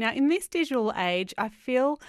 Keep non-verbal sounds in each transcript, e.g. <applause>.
Now, in this digital age, I feel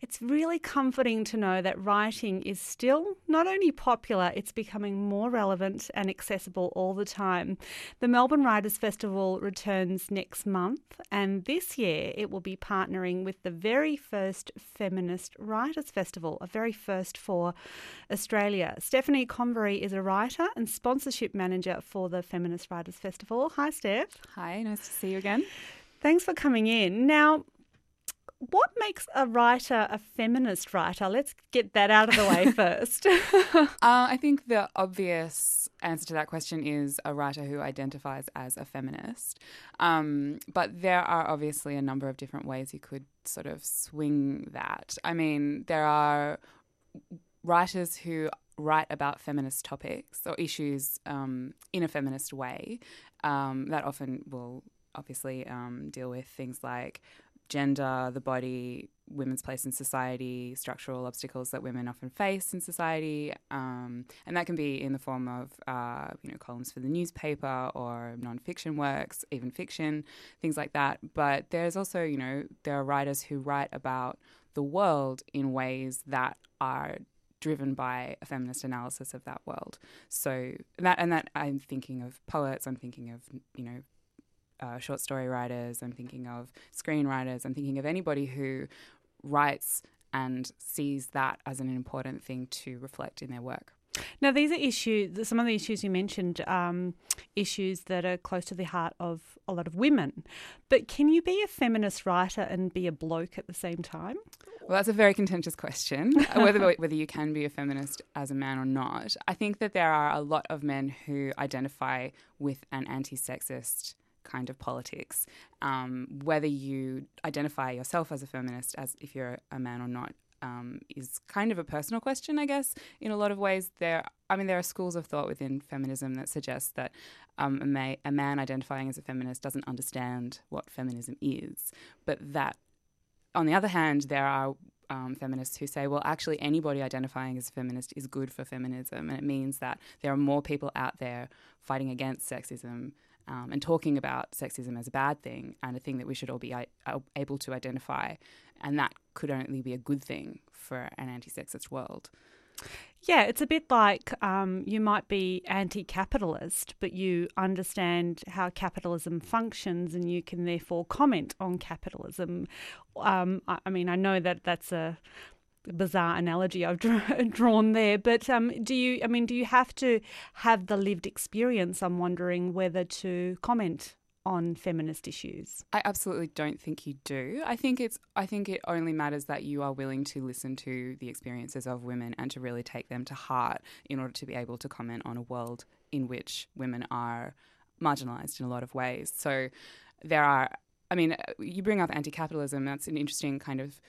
it's really comforting to know that writing is still not only popular, it's becoming more relevant and accessible all the time. The Melbourne Writers Festival returns next month, and this year it will be partnering with the very first Feminist Writers Festival, a very first for Australia. Stephanie Convery is a writer and sponsorship manager for the Feminist Writers Festival. Hi, Steph. Hi, nice to see you again. Thanks for coming in. Now, what makes a writer a feminist writer? Let's get that out of the way <laughs> first. uh, <laughs> I think the obvious answer to that question is a writer who identifies as a feminist. Um, but there are obviously a number of different ways you could sort of swing that. I mean, there are writers who write about feminist topics or issues um, in a feminist way um, that often will obviously um, deal with things like gender, the body, women's place in society, structural obstacles that women often face in society, um, and that can be in the form of uh, you know columns for the newspaper or nonfiction works, even fiction, things like that. But there's also you know there are writers who write about the world in ways that are driven by a feminist analysis of that world. So that and that I'm thinking of poets, I'm thinking of you know uh, short story writers, I'm thinking of screenwriters, I'm thinking of anybody who writes and sees that as an important thing to reflect in their work. Now, these are issues, some of the issues you mentioned, um, issues that are close to the heart of a lot of women. But can you be a feminist writer and be a bloke at the same time? Well, that's a very contentious question, <laughs> whether, whether you can be a feminist as a man or not. I think that there are a lot of men who identify with an anti sexist kind of politics. Um, whether you identify yourself as a feminist, as if you're a man or not, um, is kind of a personal question, I guess. In a lot of ways, there. I mean, there are schools of thought within feminism that suggest that um, a, a man identifying as a feminist doesn't understand what feminism is, but that, on the other hand, there are um, feminists who say, well, actually, anybody identifying as a feminist is good for feminism. And it means that there are more people out there fighting against sexism um, and talking about sexism as a bad thing and a thing that we should all be uh, able to identify. And that could only be a good thing for an anti sexist world. Yeah, it's a bit like um, you might be anti capitalist, but you understand how capitalism functions and you can therefore comment on capitalism. Um, I, I mean, I know that that's a bizarre analogy I've <laughs> drawn there. But um, do you? I mean, do you have to have the lived experience? I'm wondering whether to comment on feminist issues. I absolutely don't think you do. I think it's I think it only matters that you are willing to listen to the experiences of women and to really take them to heart in order to be able to comment on a world in which women are marginalized in a lot of ways. So there are I mean, you bring up anti-capitalism. That's an interesting kind of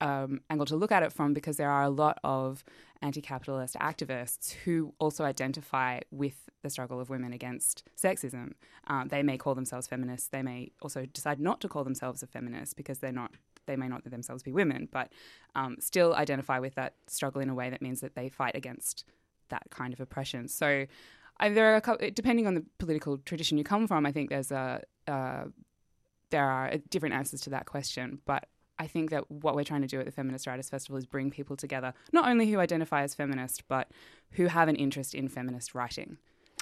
um, angle to look at it from because there are a lot of anti capitalist activists who also identify with the struggle of women against sexism. Um, they may call themselves feminists, they may also decide not to call themselves a feminist because they're not. They may not themselves be women, but um, still identify with that struggle in a way that means that they fight against that kind of oppression. So, I, there are a couple, depending on the political tradition you come from. I think there's a uh, there are different answers to that question, but I think that what we're trying to do at the Feminist Writers Festival is bring people together, not only who identify as feminist, but who have an interest in feminist writing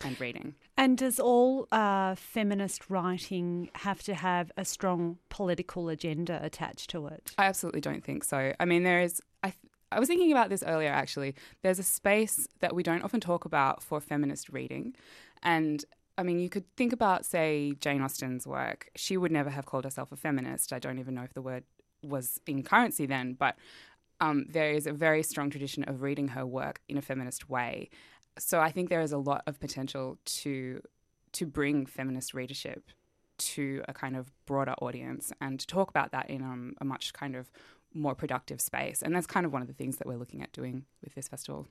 and reading. And does all uh, feminist writing have to have a strong political agenda attached to it? I absolutely don't think so. I mean, there is. I, I was thinking about this earlier actually. There's a space that we don't often talk about for feminist reading. And I mean, you could think about, say, Jane Austen's work. She would never have called herself a feminist. I don't even know if the word was in currency then, but um, there is a very strong tradition of reading her work in a feminist way. So I think there is a lot of potential to to bring feminist readership to a kind of broader audience and to talk about that in um, a much kind of more productive space. And that's kind of one of the things that we're looking at doing with this festival.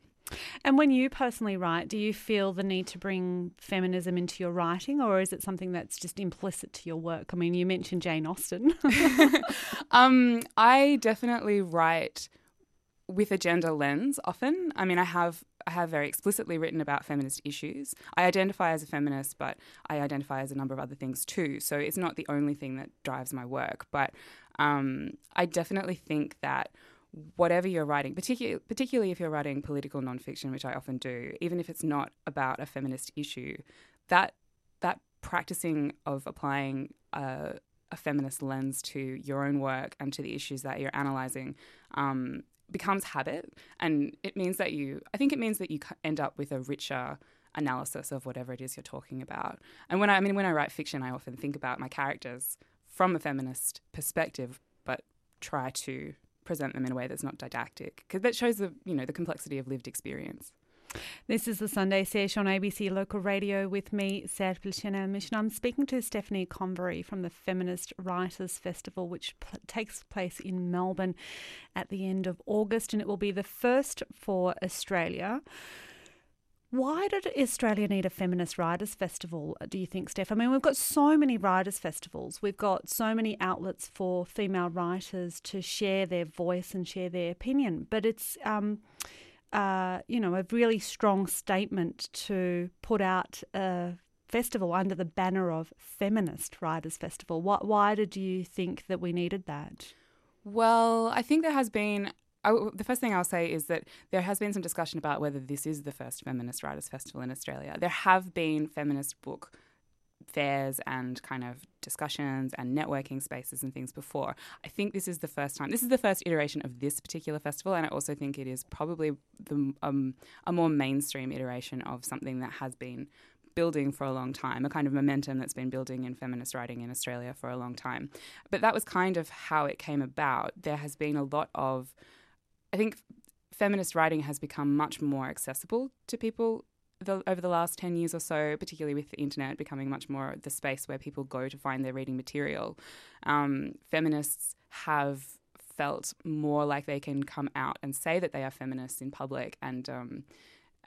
And when you personally write, do you feel the need to bring feminism into your writing, or is it something that's just implicit to your work? I mean, you mentioned Jane Austen. <laughs> um, I definitely write with a gender lens often. I mean, I have I have very explicitly written about feminist issues. I identify as a feminist, but I identify as a number of other things too. So it's not the only thing that drives my work. But Um, I definitely think that whatever you're writing, particularly particularly if you're writing political nonfiction, which I often do, even if it's not about a feminist issue, that that practicing of applying a, a feminist lens to your own work and to the issues that you're analyzing um, becomes habit, and it means that you. I think it means that you end up with a richer analysis of whatever it is you're talking about. And when I, I mean, when I write fiction, I often think about my characters from a feminist perspective, but try to present them in a way that's not didactic because that shows the you know the complexity of lived experience. This is the Sunday Sesh on ABC Local Radio with me, Serpil Senelmis. I'm speaking to Stephanie Convery from the Feminist Writers Festival, which p- takes place in Melbourne at the end of August, and it will be the first for Australia. Why did Australia need a feminist writers festival, do you think, Steph? I mean, we've got so many writers festivals. We've got so many outlets for female writers to share their voice and share their opinion. But it's, um, uh, you know, a really strong statement to put out a festival under the banner of Feminist Writers Festival. Why, why did you think that we needed that? Well, I think there has been The first thing I'll say is that there has been some discussion about whether this is the first feminist writers festival in Australia. There have been feminist book fairs and kind of discussions and networking spaces and things before. I think this is the first time. This is the first iteration of this particular festival, and I also think it is probably the, um, a more mainstream iteration of something that has been building for a long time, a kind of momentum that's been building in feminist writing in Australia for a long time. But that was kind of how it came about. There has been a lot of I think feminist writing has become much more accessible to people the, over the last 10 years or so, particularly with the internet becoming much more the space where people go to find their reading material. Um, feminists have felt more like they can come out and say that they are feminists in public and um,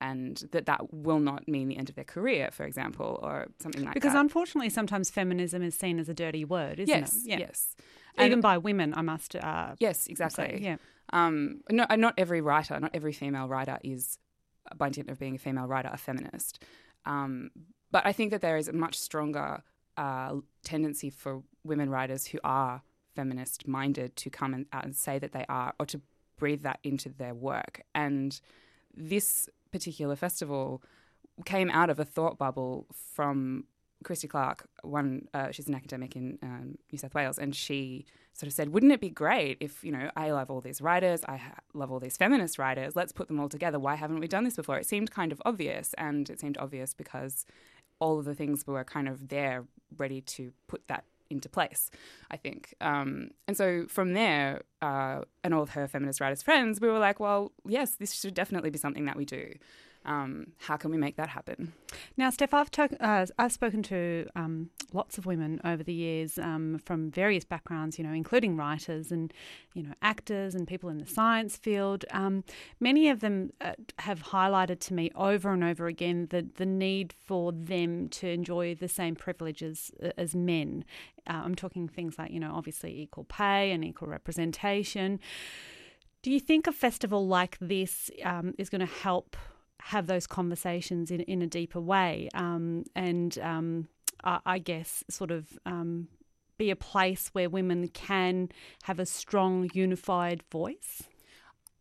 and that that will not mean the end of their career, for example, or something like because that. Because unfortunately, sometimes feminism is seen as a dirty word, isn't yes, it? Yeah. Yes, Even by women, I must. Uh, yes, exactly. Say, yeah. Um, not, not every writer, not every female writer is, by dint of being a female writer, a feminist. Um, but I think that there is a much stronger uh, tendency for women writers who are feminist minded to come and, out and say that they are, or to breathe that into their work. And this particular festival came out of a thought bubble from Christy Clark, one, uh, she's an academic in um, New South Wales, and she sort of said, "Wouldn't it be great if you know I love all these writers, I ha- love all these feminist writers. Let's put them all together. Why haven't we done this before?" It seemed kind of obvious, and it seemed obvious because all of the things were kind of there, ready to put that into place. I think, um, and so from there, uh, and all of her feminist writers friends, we were like, "Well, yes, this should definitely be something that we do." Um, how can we make that happen? Now, Steph, I've, to- uh, I've spoken to um, lots of women over the years um, from various backgrounds, you know, including writers and, you know, actors and people in the science field. Um, many of them uh, have highlighted to me over and over again the, the need for them to enjoy the same privileges uh, as men. Uh, I'm talking things like, you know, obviously equal pay and equal representation. Do you think a festival like this um, is going to help have those conversations in, in a deeper way um, and um, I, I, guess sort of um, be a place where women can have a strong unified voice?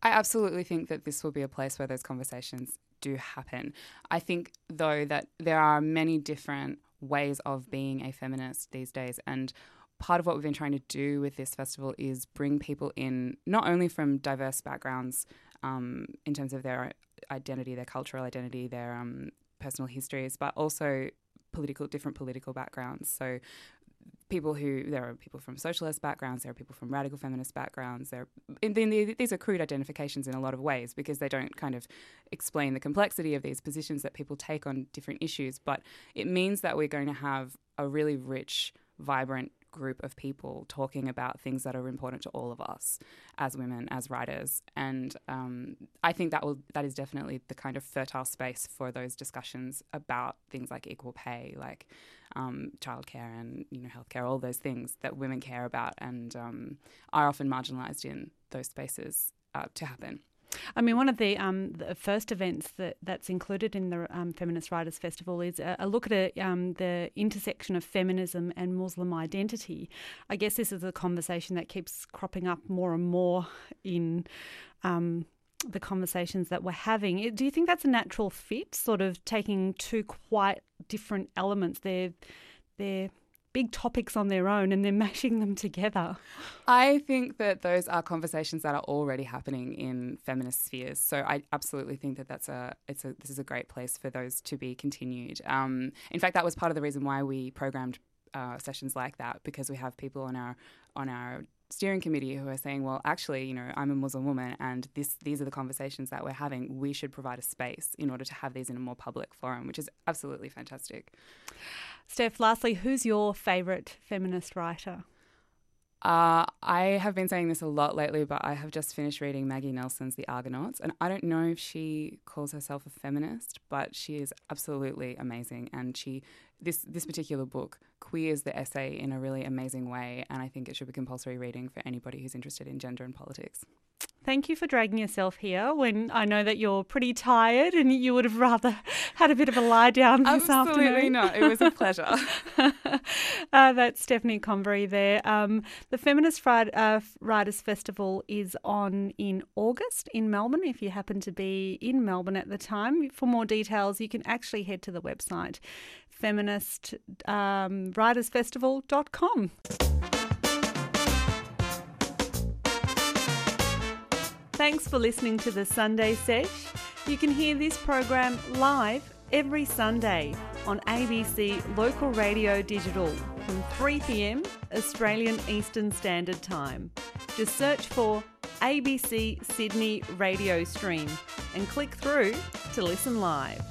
I absolutely think that this will be a place where those conversations do happen. I think, though, that there are many different ways of being a feminist these days. And part of what we've been trying to do with this festival is bring people in, not only from diverse backgrounds um, in terms of their identity, their cultural identity, their um, personal histories, but also political different political backgrounds. So people who there are people from socialist backgrounds, there are people from radical feminist backgrounds. There, these are crude identifications in a lot of ways because they don't kind of explain the complexity of these positions that people take on different issues. But it means that we're going to have a really rich, vibrant group of people talking about things that are important to all of us as women, as writers, and um, I think that will that is definitely the kind of fertile space for those discussions about things like equal pay, like um, childcare and you know healthcare, all those things that women care about and um, are often marginalised in those spaces uh, to happen. I mean, one of the, um, the first events that, that's included in the um, Feminist Writers Festival is a, a look at a, um, the intersection of feminism and Muslim identity. I guess this is a conversation that keeps cropping up more and more in um, the conversations that we're having. Do you think that's a natural fit, sort of taking two quite different elements? They're, they're big topics on their own and they're <laughs> mashing them together. I think that those are conversations that are already happening in feminist spheres. So I absolutely think that that's a it's a this is a great place for those to be continued. Um, in fact, that was part of the reason why we programmed uh, sessions like that because we have people on our on our steering committee who are saying, well, actually, you know, I'm a Muslim woman and this these are the conversations that we're having. We should provide a space in order to have these in a more public forum, which is absolutely fantastic. Steph, lastly, who's your favourite feminist writer? Uh, I have been saying this a lot lately, but I have just finished reading Maggie Nelson's The Argonauts, and I don't know if she calls herself a feminist, but she is absolutely amazing. And she, this this particular book, queers the essay in a really amazing way, and I think it should be compulsory reading for anybody who's interested in gender and politics. Thank you for dragging yourself here when I know that you're pretty tired and you would have rather <laughs> had a bit of a lie down this Absolutely afternoon. Absolutely not. It was a pleasure. <laughs> uh, that's Stephanie Convery there. Um, the Feminist uh, Writers Festival is on in August in Melbourne. If you happen to be in Melbourne at the time, for more details, you can actually head to the website feministwritersfestival.com. Um, Thanks for listening to the Sunday Sesh. You can hear this program live every Sunday on ABC Local Radio Digital from 3 pm Australian Eastern Standard Time. Just search for ABC Sydney Radio Stream and click through to listen live.